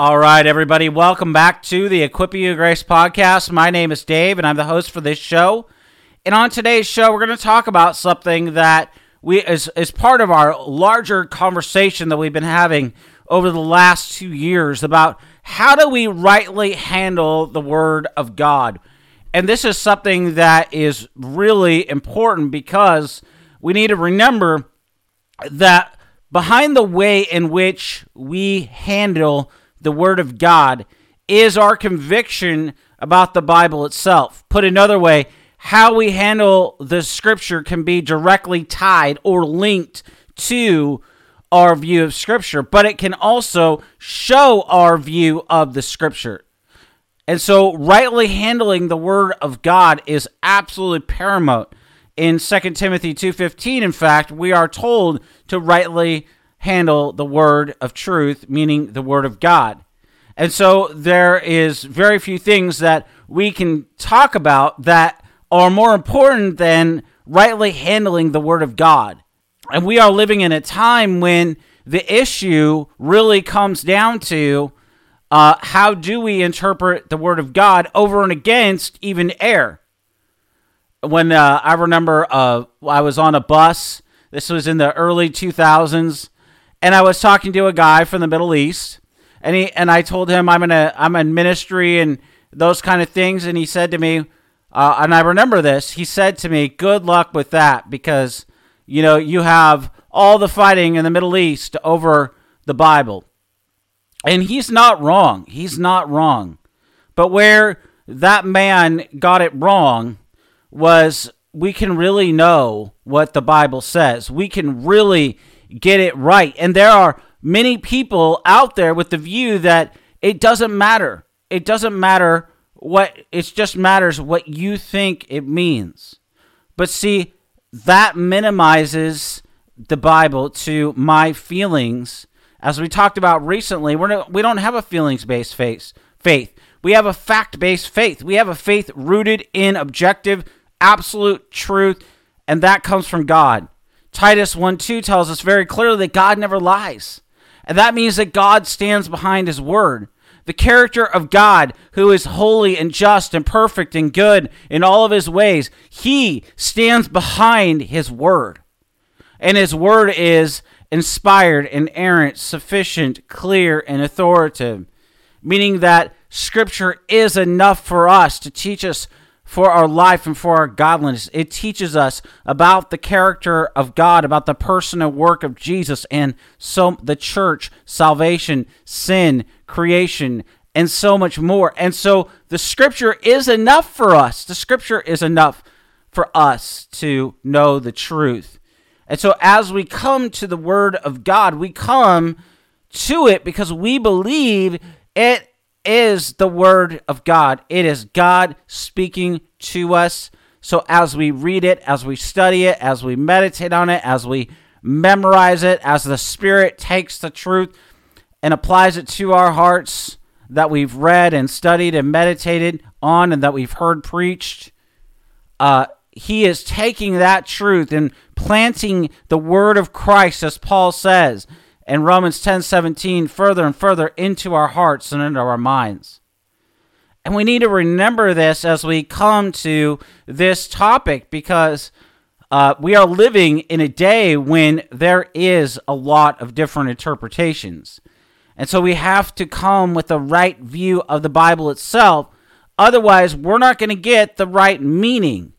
All right, everybody, welcome back to the Equipping You Grace podcast. My name is Dave, and I'm the host for this show. And on today's show, we're going to talk about something that we is, is part of our larger conversation that we've been having over the last two years about how do we rightly handle the Word of God. And this is something that is really important because we need to remember that behind the way in which we handle the Word of God is our conviction about the Bible itself. Put another way, how we handle the Scripture can be directly tied or linked to our view of Scripture, but it can also show our view of the Scripture. And so, rightly handling the Word of God is absolutely paramount. In 2 Timothy 2:15, in fact, we are told to rightly handle the word of truth, meaning the word of God. And so there is very few things that we can talk about that are more important than rightly handling the word of God. And we are living in a time when the issue really comes down to uh, how do we interpret the word of God over and against even air? When uh, I remember uh, I was on a bus, this was in the early 2000s, and I was talking to a guy from the Middle East, and he and I told him I'm in a I'm in ministry and those kind of things, and he said to me, uh, and I remember this. He said to me, "Good luck with that, because you know you have all the fighting in the Middle East over the Bible." And he's not wrong. He's not wrong. But where that man got it wrong was we can really know what the Bible says. We can really get it right. And there are many people out there with the view that it doesn't matter. It doesn't matter what it just matters what you think it means. But see, that minimizes the Bible to my feelings. As we talked about recently, we're not, we don't have a feelings-based faith. Faith. We have a fact-based faith. We have a faith rooted in objective, absolute truth, and that comes from God. Titus 1 2 tells us very clearly that God never lies. And that means that God stands behind his word. The character of God, who is holy and just and perfect and good in all of his ways, he stands behind his word. And his word is inspired, inerrant, sufficient, clear, and authoritative, meaning that scripture is enough for us to teach us for our life and for our godliness. It teaches us about the character of God, about the person and work of Jesus, and so the church, salvation, sin, creation, and so much more. And so the scripture is enough for us. The scripture is enough for us to know the truth. And so as we come to the word of God, we come to it because we believe it is the Word of God. It is God speaking to us. So as we read it, as we study it, as we meditate on it, as we memorize it, as the Spirit takes the truth and applies it to our hearts that we've read and studied and meditated on and that we've heard preached, uh, he is taking that truth and planting the word of Christ, as Paul says, and Romans 10 17 further and further into our hearts and into our minds. And we need to remember this as we come to this topic because uh, we are living in a day when there is a lot of different interpretations. And so we have to come with the right view of the Bible itself. Otherwise, we're not going to get the right meaning.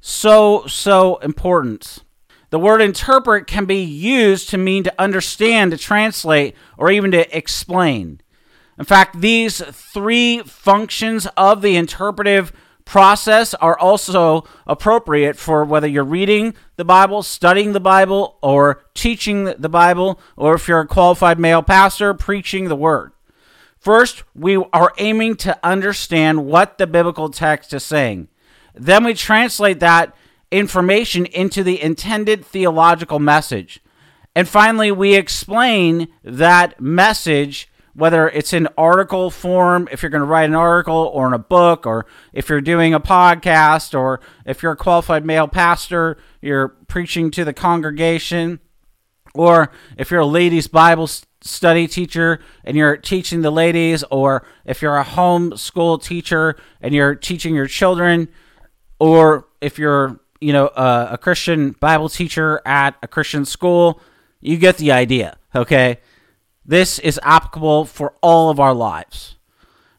So, so important. The word interpret can be used to mean to understand, to translate, or even to explain. In fact, these three functions of the interpretive process are also appropriate for whether you're reading the Bible, studying the Bible, or teaching the Bible, or if you're a qualified male pastor, preaching the word. First, we are aiming to understand what the biblical text is saying. Then we translate that information into the intended theological message. And finally, we explain that message whether it's in article form, if you're going to write an article or in a book, or if you're doing a podcast, or if you're a qualified male pastor, you're preaching to the congregation, or if you're a ladies' Bible study teacher and you're teaching the ladies, or if you're a home school teacher and you're teaching your children, or if you're you know a, a Christian Bible teacher at a Christian school, you get the idea. Okay. This is applicable for all of our lives.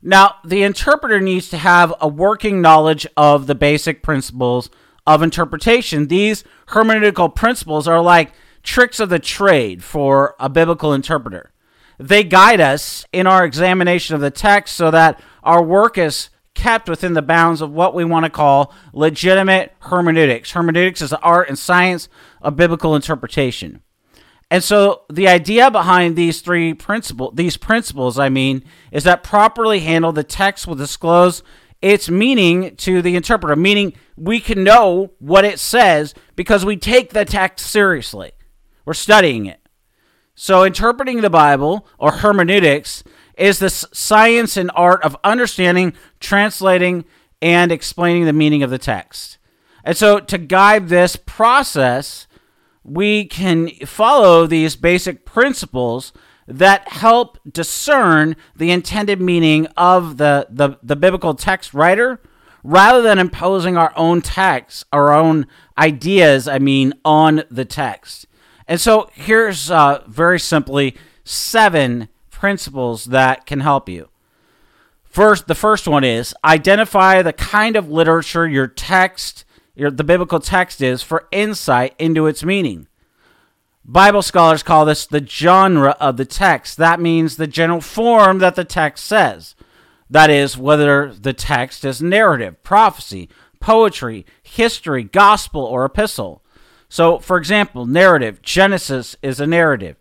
Now, the interpreter needs to have a working knowledge of the basic principles of interpretation. These hermeneutical principles are like tricks of the trade for a biblical interpreter. They guide us in our examination of the text so that our work is kept within the bounds of what we want to call legitimate hermeneutics. Hermeneutics is the art and science of biblical interpretation. And so the idea behind these three principles, these principles, I mean, is that properly handled, the text will disclose its meaning to the interpreter, meaning we can know what it says because we take the text seriously. We're studying it. So interpreting the Bible or hermeneutics is the science and art of understanding, translating, and explaining the meaning of the text. And so to guide this process, we can follow these basic principles that help discern the intended meaning of the, the, the biblical text writer rather than imposing our own text, our own ideas, I mean, on the text. And so here's uh, very simply seven principles that can help you. First, the first one is identify the kind of literature your text your, the biblical text is for insight into its meaning. Bible scholars call this the genre of the text. That means the general form that the text says. That is, whether the text is narrative, prophecy, poetry, history, gospel, or epistle. So, for example, narrative, Genesis is a narrative.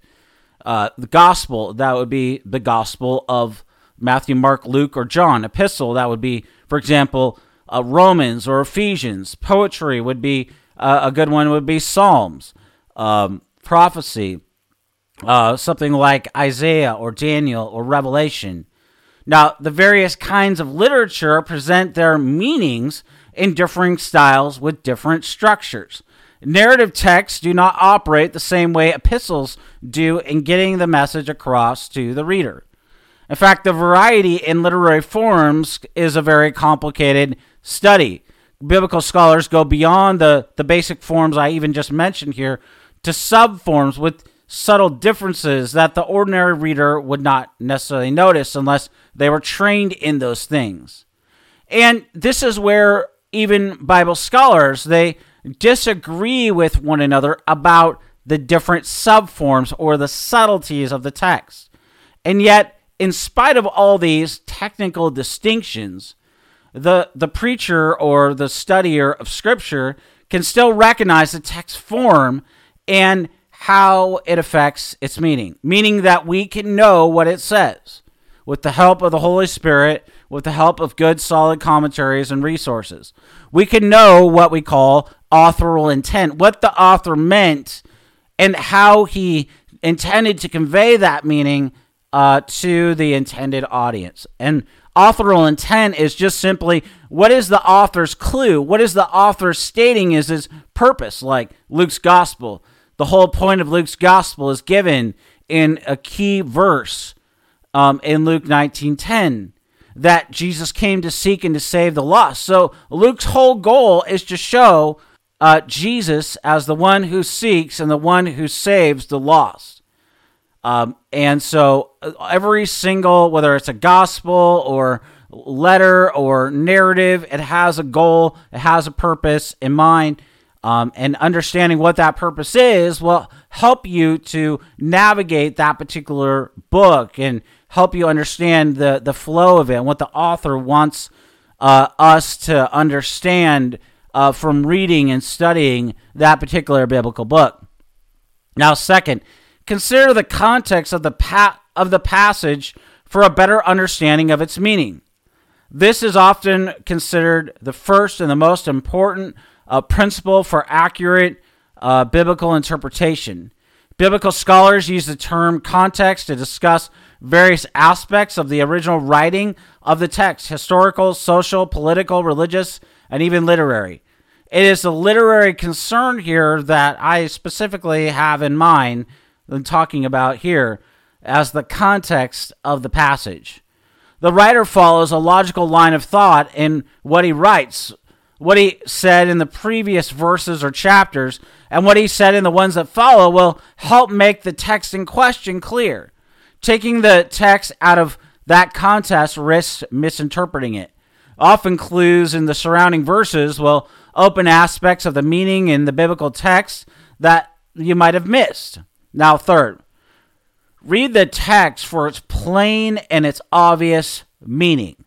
Uh, the gospel, that would be the gospel of Matthew, Mark, Luke, or John. Epistle, that would be, for example, uh, Romans or Ephesians. Poetry would be uh, a good one. Would be Psalms, um, prophecy, uh, something like Isaiah or Daniel or Revelation. Now, the various kinds of literature present their meanings in differing styles with different structures. Narrative texts do not operate the same way epistles do in getting the message across to the reader. In fact, the variety in literary forms is a very complicated study. Biblical scholars go beyond the, the basic forms I even just mentioned here to subforms with subtle differences that the ordinary reader would not necessarily notice unless they were trained in those things. And this is where even Bible scholars they disagree with one another about the different subforms or the subtleties of the text. And yet, in spite of all these technical distinctions, the the preacher or the studier of scripture can still recognize the text form and how it affects its meaning, meaning that we can know what it says with the help of the Holy Spirit, with the help of good solid commentaries and resources. We can know what we call authorial intent, what the author meant and how he intended to convey that meaning uh, to the intended audience. And authorial intent is just simply what is the author's clue? What is the author stating is his purpose? Like Luke's gospel. The whole point of Luke's gospel is given in a key verse um, in Luke 19:10 that Jesus came to seek and to save the lost. So Luke's whole goal is to show uh, Jesus as the one who seeks and the one who saves the lost. Um, and so uh, every single, whether it's a gospel or letter or narrative, it has a goal, it has a purpose in mind. Um, and understanding what that purpose is will help you to navigate that particular book and help you understand the, the flow of it and what the author wants uh, us to understand uh, from reading and studying that particular biblical book. Now, second, consider the context of the pa- of the passage for a better understanding of its meaning. This is often considered the first and the most important uh, principle for accurate uh, biblical interpretation. Biblical scholars use the term context to discuss various aspects of the original writing of the text historical, social, political, religious, and even literary. It is the literary concern here that I specifically have in mind than talking about here as the context of the passage. The writer follows a logical line of thought in what he writes, what he said in the previous verses or chapters, and what he said in the ones that follow will help make the text in question clear. Taking the text out of that context risks misinterpreting it. Often, clues in the surrounding verses will open aspects of the meaning in the biblical text that you might have missed. Now, third, read the text for its plain and its obvious meaning.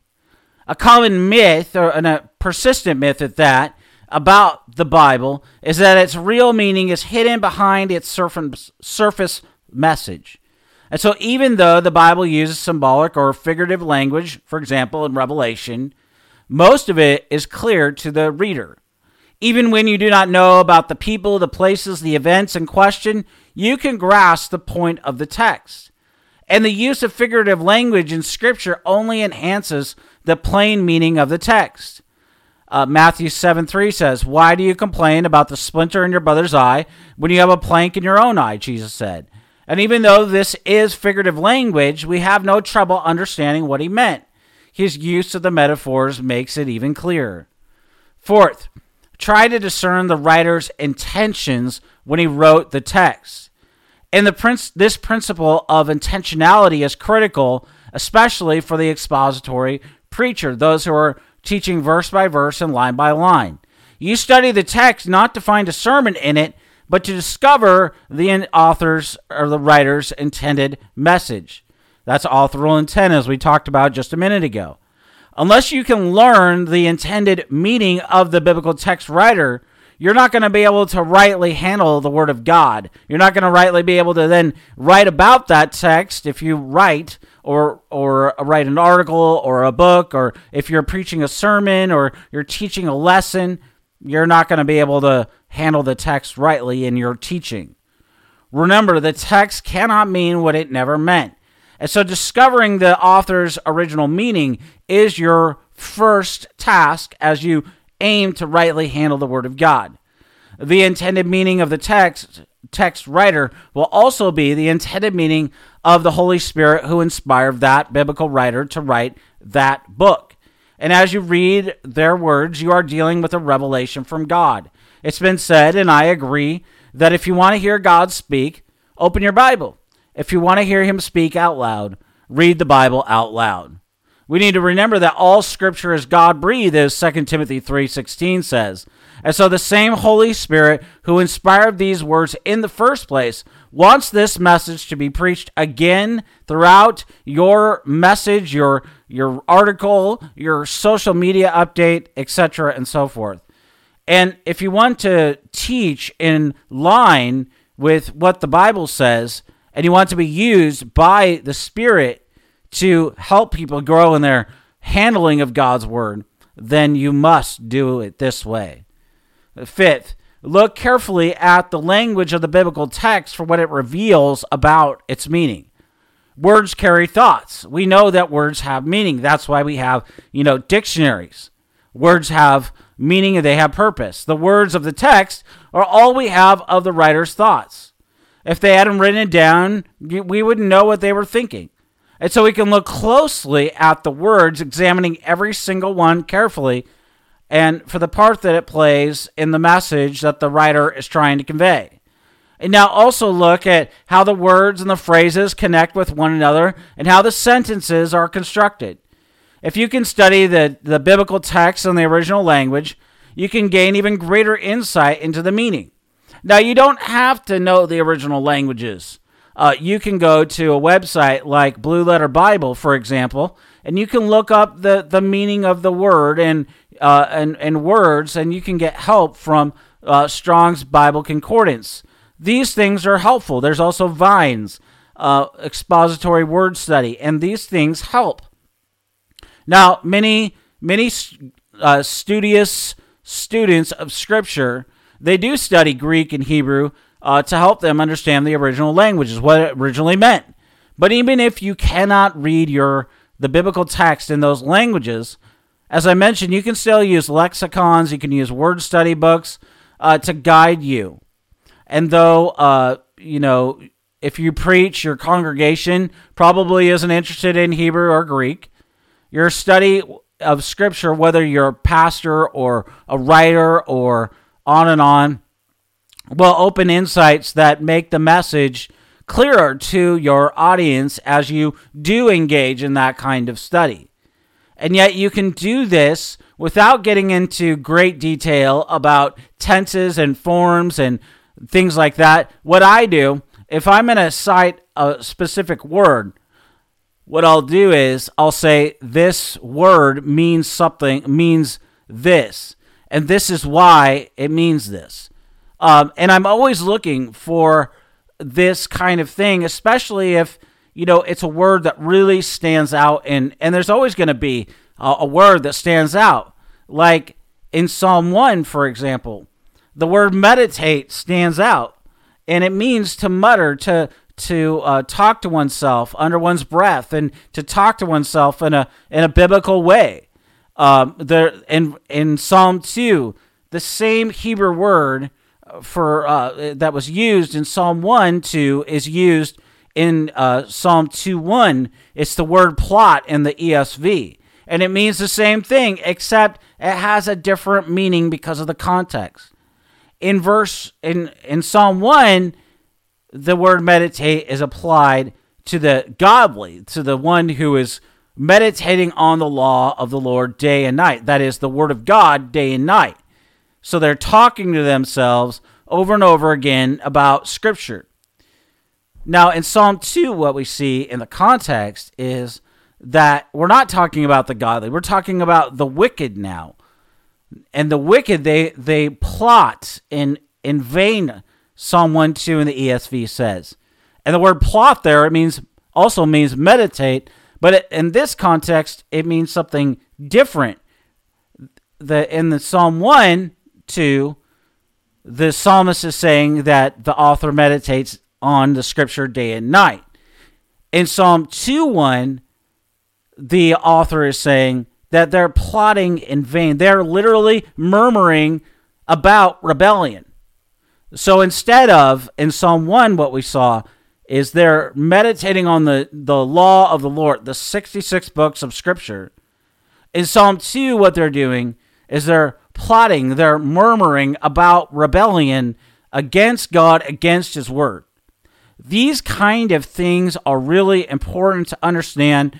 A common myth, or a persistent myth at that, about the Bible is that its real meaning is hidden behind its surface message. And so, even though the Bible uses symbolic or figurative language, for example, in Revelation, most of it is clear to the reader. Even when you do not know about the people, the places, the events in question, you can grasp the point of the text. And the use of figurative language in Scripture only enhances the plain meaning of the text. Uh, Matthew 7 3 says, Why do you complain about the splinter in your brother's eye when you have a plank in your own eye? Jesus said. And even though this is figurative language, we have no trouble understanding what he meant. His use of the metaphors makes it even clearer. Fourth, try to discern the writer's intentions when he wrote the text. And the princ- this principle of intentionality is critical, especially for the expository preacher, those who are teaching verse by verse and line by line. You study the text not to find a sermon in it, but to discover the author's or the writer's intended message. That's authorial intent, as we talked about just a minute ago. Unless you can learn the intended meaning of the biblical text writer, you're not going to be able to rightly handle the Word of God. You're not going to rightly be able to then write about that text if you write or or write an article or a book or if you're preaching a sermon or you're teaching a lesson, you're not going to be able to handle the text rightly in your teaching. Remember, the text cannot mean what it never meant. And so discovering the author's original meaning is your first task as you aim to rightly handle the Word of God. The intended meaning of the text text writer will also be the intended meaning of the Holy Spirit who inspired that biblical writer to write that book. And as you read their words, you are dealing with a revelation from God. It's been said, and I agree, that if you want to hear God speak, open your Bible. If you want to hear him speak out loud, read the Bible out loud. We need to remember that all scripture is God breathed, as 2 Timothy 3:16 says. And so the same Holy Spirit who inspired these words in the first place wants this message to be preached again throughout your message, your your article, your social media update, etc., and so forth. And if you want to teach in line with what the Bible says, and you want to be used by the Spirit to help people grow in their handling of God's Word, then you must do it this way. Fifth, look carefully at the language of the biblical text for what it reveals about its meaning. Words carry thoughts. We know that words have meaning. That's why we have, you know, dictionaries. Words have meaning and they have purpose. The words of the text are all we have of the writer's thoughts. If they hadn't written it down, we wouldn't know what they were thinking. And so we can look closely at the words, examining every single one carefully, and for the part that it plays in the message that the writer is trying to convey. And now also look at how the words and the phrases connect with one another and how the sentences are constructed. If you can study the, the biblical text in the original language, you can gain even greater insight into the meaning. Now, you don't have to know the original languages uh, you can go to a website like Blue Letter Bible, for example, and you can look up the, the meaning of the word and, uh, and, and words, and you can get help from uh, Strong's Bible Concordance. These things are helpful. There's also Vines, uh, expository word study, and these things help. Now, many many uh, studious students of Scripture they do study Greek and Hebrew uh, to help them understand the original languages, what it originally meant. But even if you cannot read your the biblical text in those languages, as I mentioned, you can still use lexicons, you can use word study books uh, to guide you. And though, uh, you know, if you preach, your congregation probably isn't interested in Hebrew or Greek, your study of Scripture, whether you're a pastor or a writer or on and on, will open insights that make the message clearer to your audience as you do engage in that kind of study. And yet, you can do this without getting into great detail about tenses and forms and things like that. What I do, if I'm going to cite a specific word, what I'll do is I'll say this word means something, means this, and this is why it means this. Um, and I'm always looking for this kind of thing, especially if you know it's a word that really stands out, and and there's always going to be a, a word that stands out. Like in Psalm 1, for example, the word meditate stands out, and it means to mutter, to to uh, talk to oneself under one's breath, and to talk to oneself in a in a biblical way. Um, there in in Psalm 2, the same Hebrew word for uh, that was used in Psalm 1 2 is used in uh, Psalm 2:1, It's the word plot in the ESV and it means the same thing, except it has a different meaning because of the context. In verse in in Psalm one, the word meditate is applied to the godly, to the one who is meditating on the law of the Lord day and night. That is the word of God day and night. So they're talking to themselves over and over again about scripture. Now, in Psalm 2, what we see in the context is that we're not talking about the godly. We're talking about the wicked now. And the wicked they they plot in in vain. Psalm 1 2 in the ESV says. And the word plot there it means also means meditate, but it, in this context it means something different. The in the Psalm 1 2 the psalmist is saying that the author meditates on the scripture day and night. In Psalm 2 1, the author is saying that they're plotting in vain. They're literally murmuring about rebellion. So instead of in Psalm 1, what we saw is they're meditating on the, the law of the Lord, the 66 books of Scripture. In Psalm 2, what they're doing is they're plotting, they're murmuring about rebellion against God, against His Word. These kind of things are really important to understand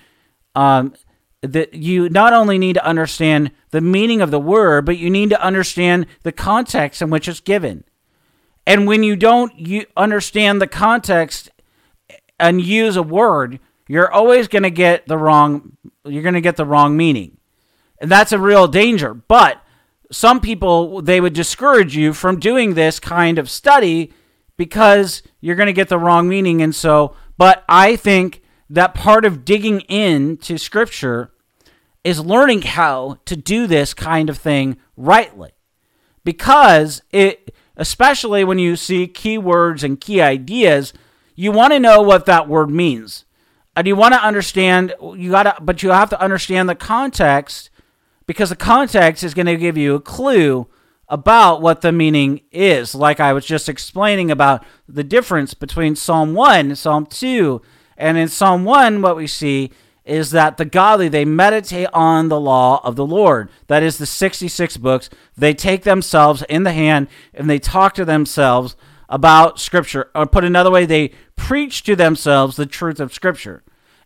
um, that you not only need to understand the meaning of the word, but you need to understand the context in which it's given. And when you don't you understand the context and use a word, you're always going to get the wrong you're going to get the wrong meaning. And that's a real danger. But some people they would discourage you from doing this kind of study because you're going to get the wrong meaning and so but I think that part of digging into scripture is learning how to do this kind of thing rightly. Because it especially when you see keywords and key ideas, you want to know what that word means. And you want to understand you got to but you have to understand the context because the context is going to give you a clue about what the meaning is. Like I was just explaining about the difference between Psalm 1 and Psalm 2 and in Psalm 1, what we see is that the godly, they meditate on the law of the Lord. That is the 66 books. They take themselves in the hand and they talk to themselves about Scripture. Or put another way, they preach to themselves the truth of Scripture.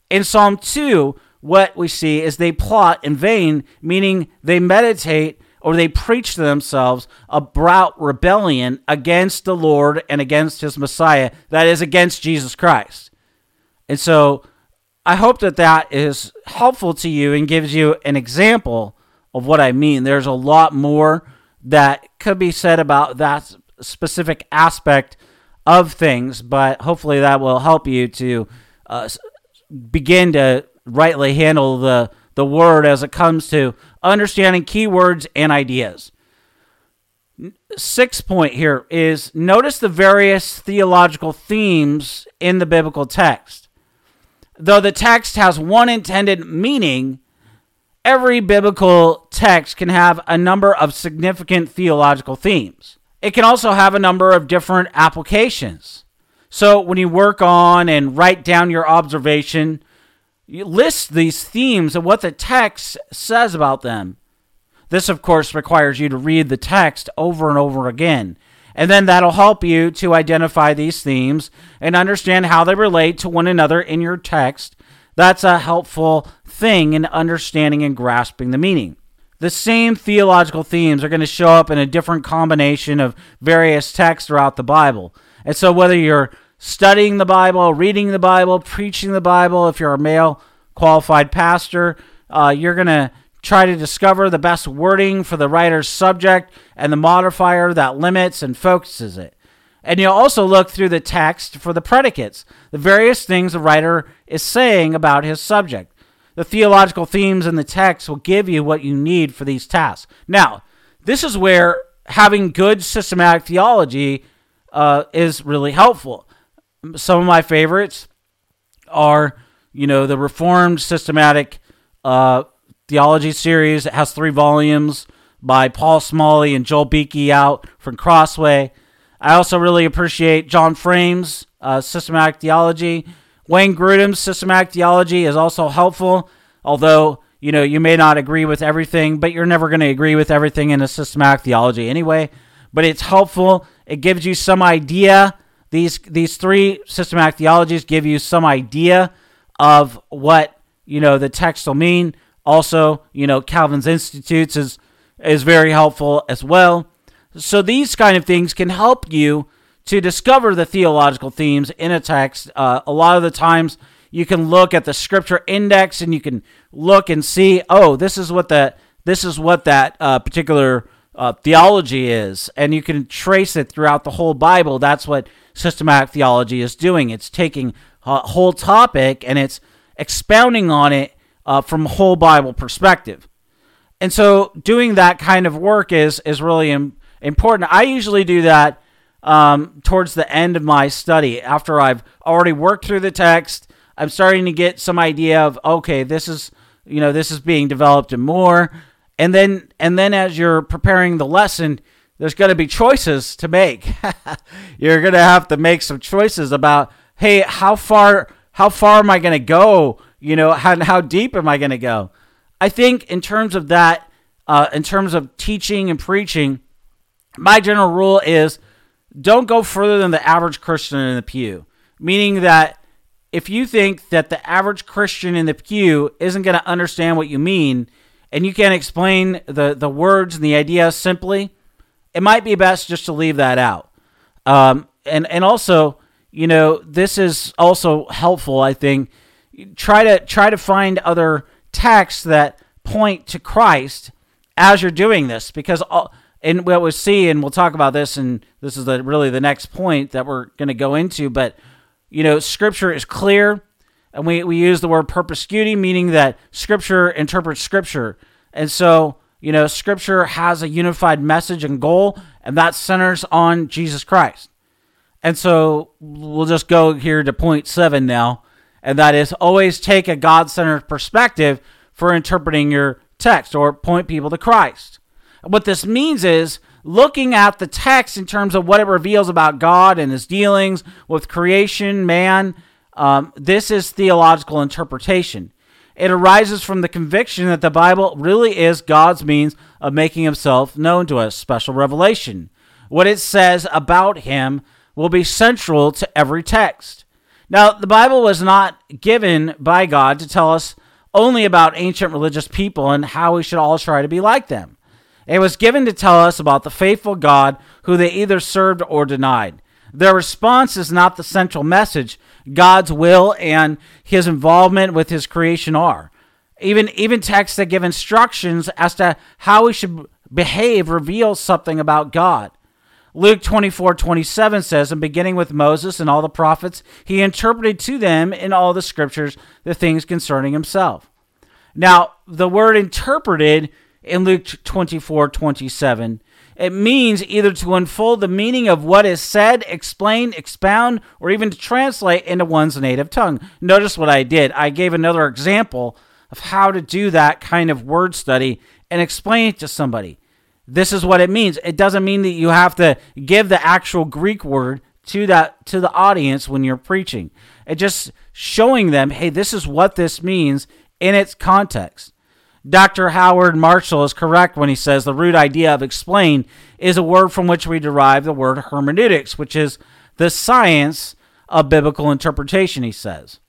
In Psalm 2, what we see is they plot in vain, meaning they meditate or they preach to themselves about rebellion against the Lord and against his Messiah, that is, against Jesus Christ. And so I hope that that is helpful to you and gives you an example of what I mean. There's a lot more that could be said about that specific aspect of things, but hopefully that will help you to uh, begin to rightly handle the, the word as it comes to understanding keywords and ideas. Sixth point here is notice the various theological themes in the biblical text. Though the text has one intended meaning, every biblical text can have a number of significant theological themes. It can also have a number of different applications. So when you work on and write down your observation, you list these themes and what the text says about them. This, of course, requires you to read the text over and over again. And then that'll help you to identify these themes and understand how they relate to one another in your text. That's a helpful thing in understanding and grasping the meaning. The same theological themes are going to show up in a different combination of various texts throughout the Bible. And so, whether you're studying the Bible, reading the Bible, preaching the Bible, if you're a male qualified pastor, uh, you're going to try to discover the best wording for the writer's subject and the modifier that limits and focuses it. And you'll also look through the text for the predicates, the various things the writer is saying about his subject. The theological themes in the text will give you what you need for these tasks. Now, this is where having good systematic theology uh, is really helpful some of my favorites are, you know, the Reformed Systematic uh, Theology series. It has three volumes by Paul Smalley and Joel Beeke out from Crossway. I also really appreciate John Frame's uh, Systematic Theology. Wayne Grudem's Systematic Theology is also helpful, although you know you may not agree with everything, but you're never going to agree with everything in a systematic theology anyway. But it's helpful. It gives you some idea these these three systematic theologies give you some idea of what you know the text will mean. Also, you know Calvin's Institutes is is very helpful as well. So these kind of things can help you to discover the theological themes in a text. Uh, a lot of the times you can look at the scripture index and you can look and see, oh, this is what that this is what that uh, particular uh, theology is, and you can trace it throughout the whole Bible. That's what systematic theology is doing. It's taking a whole topic and it's expounding on it uh, from a whole Bible perspective. And so doing that kind of work is, is really Im- important. I usually do that um, towards the end of my study after I've already worked through the text. I'm starting to get some idea of, okay, this is, you know, this is being developed and more. And then, and then as you're preparing the lesson, there's going to be choices to make. You're going to have to make some choices about, hey, how far how far am I going to go? You know, how how deep am I going to go? I think in terms of that, uh, in terms of teaching and preaching, my general rule is don't go further than the average Christian in the pew. Meaning that if you think that the average Christian in the pew isn't going to understand what you mean, and you can't explain the, the words and the idea simply, it might be best just to leave that out. Um, and and also, you know, this is also helpful. I think try to try to find other texts that point to Christ as you're doing this, because all, and what we see, and we'll talk about this, and this is the, really the next point that we're going to go into. But you know, Scripture is clear, and we we use the word perspicuity, meaning that Scripture interprets Scripture, and so you know, Scripture has a unified message and goal, and that centers on Jesus Christ. And so we'll just go here to point seven now, and that is always take a God centered perspective for interpreting your text or point people to Christ. What this means is looking at the text in terms of what it reveals about God and his dealings with creation, man. Um, this is theological interpretation. It arises from the conviction that the Bible really is God's means of making himself known to us, special revelation. What it says about him will be central to every text. Now, the Bible was not given by God to tell us only about ancient religious people and how we should all try to be like them. It was given to tell us about the faithful God who they either served or denied. Their response is not the central message. God's will and his involvement with his creation are. Even even texts that give instructions as to how we should behave reveal something about God. Luke 24, 27 says, And beginning with Moses and all the prophets, he interpreted to them in all the scriptures the things concerning himself. Now, the word interpreted in Luke 24, 27, it means either to unfold the meaning of what is said, explain, expound, or even to translate into one's native tongue. Notice what I did. I gave another example of how to do that kind of word study and explain it to somebody. This is what it means. It doesn't mean that you have to give the actual Greek word to that to the audience when you're preaching. It just showing them, hey, this is what this means in its context. Dr. Howard Marshall is correct when he says the root idea of explain is a word from which we derive the word hermeneutics, which is the science of biblical interpretation, he says.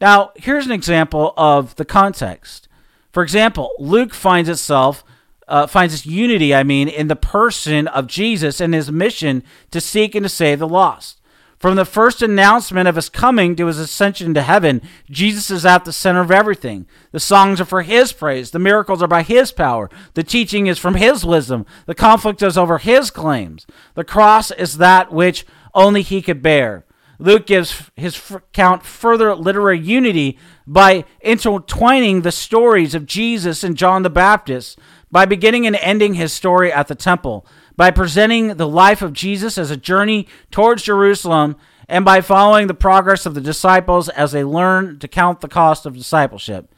Now, here's an example of the context. For example, Luke finds itself uh, finds its unity, I mean, in the person of Jesus and his mission to seek and to save the lost. From the first announcement of his coming to his ascension to heaven, Jesus is at the center of everything. The songs are for his praise, the miracles are by his power, the teaching is from his wisdom, the conflict is over his claims. The cross is that which only he could bear. Luke gives his account further literary unity by intertwining the stories of Jesus and John the Baptist, by beginning and ending his story at the temple, by presenting the life of Jesus as a journey towards Jerusalem, and by following the progress of the disciples as they learn to count the cost of discipleship.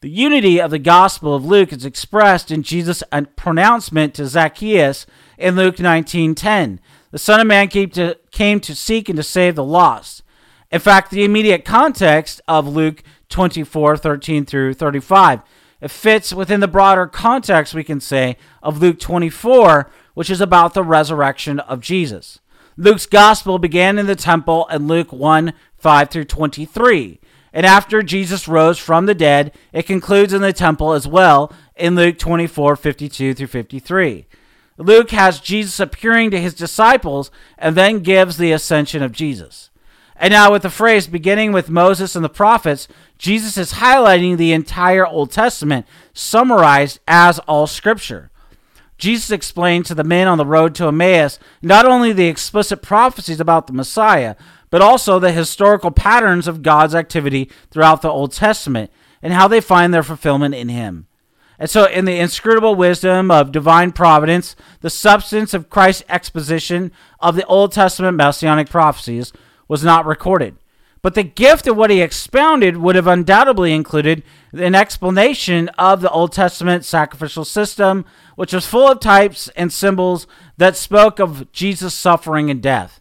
The unity of the Gospel of Luke is expressed in Jesus' pronouncement to Zacchaeus in Luke 19:10. The Son of Man came to, came to seek and to save the lost. In fact, the immediate context of Luke 24:13 through 35 it fits within the broader context, we can say, of Luke 24, which is about the resurrection of Jesus. Luke's gospel began in the temple in Luke 1 5 through 23. And after Jesus rose from the dead, it concludes in the temple as well in Luke 24 52 through 53. Luke has Jesus appearing to his disciples and then gives the ascension of Jesus. And now, with the phrase beginning with Moses and the prophets, Jesus is highlighting the entire Old Testament, summarized as all scripture. Jesus explained to the men on the road to Emmaus not only the explicit prophecies about the Messiah, but also the historical patterns of God's activity throughout the Old Testament and how they find their fulfillment in Him. And so, in the inscrutable wisdom of divine providence, the substance of Christ's exposition of the Old Testament messianic prophecies was not recorded. But the gift of what he expounded would have undoubtedly included an explanation of the Old Testament sacrificial system, which was full of types and symbols that spoke of Jesus' suffering and death.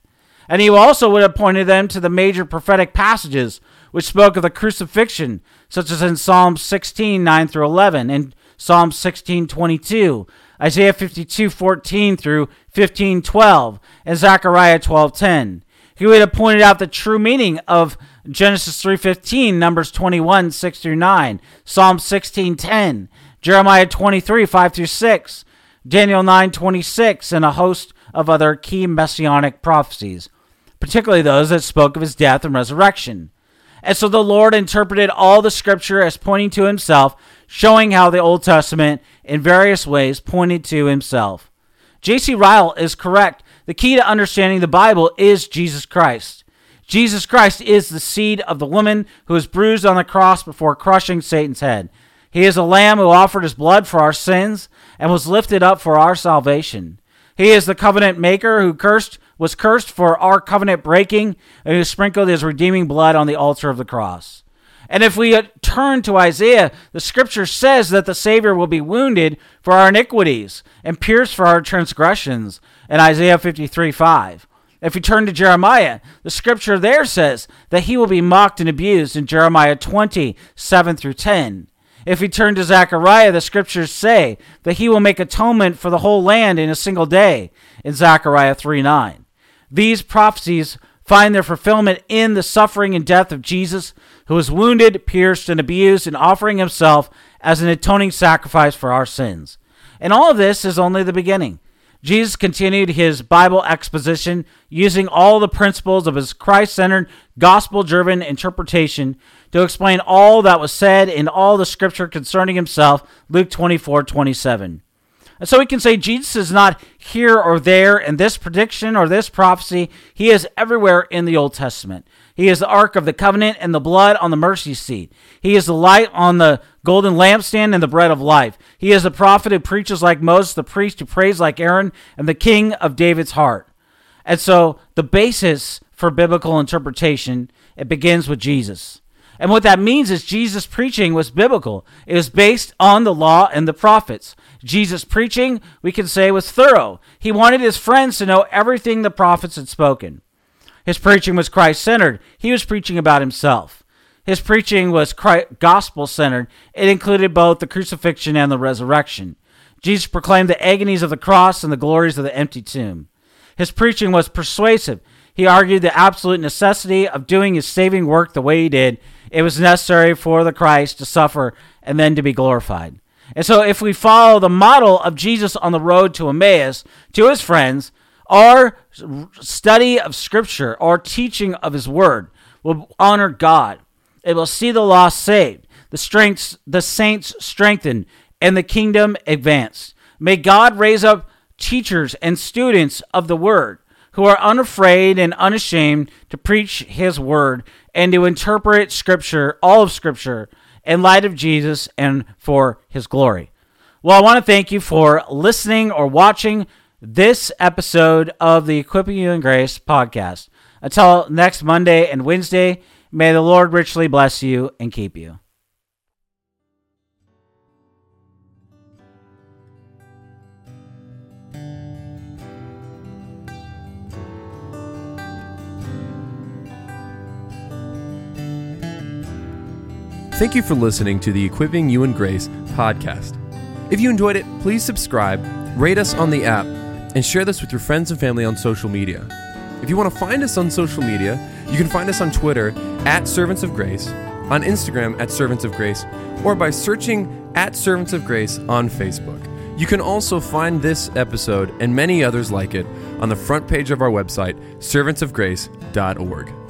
And he also would have pointed them to the major prophetic passages which spoke of the crucifixion, such as in Psalm 16, 9 through 11, and Psalm 16, 22, Isaiah 52, 14 through 15, 12, and Zechariah 12, 10. He would have pointed out the true meaning of Genesis 3:15, Numbers 21, 6 through 9, Psalm 16:10, Jeremiah 23, 5 through 6, Daniel 9:26, and a host of other key messianic prophecies, particularly those that spoke of his death and resurrection. And so the Lord interpreted all the scripture as pointing to himself, showing how the Old Testament in various ways pointed to himself. J.C. Ryle is correct the key to understanding the Bible is Jesus Christ. Jesus Christ is the seed of the woman who was bruised on the cross before crushing Satan's head. He is a lamb who offered his blood for our sins and was lifted up for our salvation. He is the covenant maker who cursed was cursed for our covenant breaking and who sprinkled his redeeming blood on the altar of the cross. And if we turn to Isaiah, the scripture says that the Savior will be wounded for our iniquities and pierced for our transgressions in Isaiah 53 5. If we turn to Jeremiah, the scripture there says that he will be mocked and abused in Jeremiah 20 7 through 10. If we turn to Zechariah, the scriptures say that he will make atonement for the whole land in a single day in Zechariah 3 9. These prophecies find their fulfillment in the suffering and death of Jesus, who was wounded, pierced, and abused in offering himself as an atoning sacrifice for our sins. And all of this is only the beginning. Jesus continued his Bible exposition using all the principles of his Christ centered, gospel driven interpretation to explain all that was said in all the scripture concerning himself, Luke 24 27. And so we can say Jesus is not here or there in this prediction or this prophecy. He is everywhere in the Old Testament. He is the Ark of the Covenant and the blood on the mercy seat. He is the light on the golden lampstand and the bread of life. He is the prophet who preaches like Moses, the priest who prays like Aaron, and the king of David's heart. And so the basis for biblical interpretation, it begins with Jesus. And what that means is Jesus' preaching was biblical. It was based on the law and the prophets. Jesus' preaching, we can say, was thorough. He wanted his friends to know everything the prophets had spoken. His preaching was Christ centered. He was preaching about himself. His preaching was gospel centered. It included both the crucifixion and the resurrection. Jesus proclaimed the agonies of the cross and the glories of the empty tomb. His preaching was persuasive. He argued the absolute necessity of doing his saving work the way he did. It was necessary for the Christ to suffer and then to be glorified. And so, if we follow the model of Jesus on the road to Emmaus to his friends, our study of Scripture, our teaching of His Word will honor God. It will see the lost saved, the strengths, the saints strengthened, and the kingdom advanced. May God raise up teachers and students of the Word who are unafraid and unashamed to preach His Word and to interpret Scripture, all of Scripture, in light of Jesus and for His glory. Well, I want to thank you for listening or watching this episode of the Equipping You in Grace podcast. Until next Monday and Wednesday, may the Lord richly bless you and keep you. Thank you for listening to the Equipping You in Grace podcast. If you enjoyed it, please subscribe, rate us on the app, and share this with your friends and family on social media. If you want to find us on social media, you can find us on Twitter at Servants of Grace, on Instagram at Servants of Grace, or by searching at Servants of Grace on Facebook. You can also find this episode and many others like it on the front page of our website, servantsofgrace.org.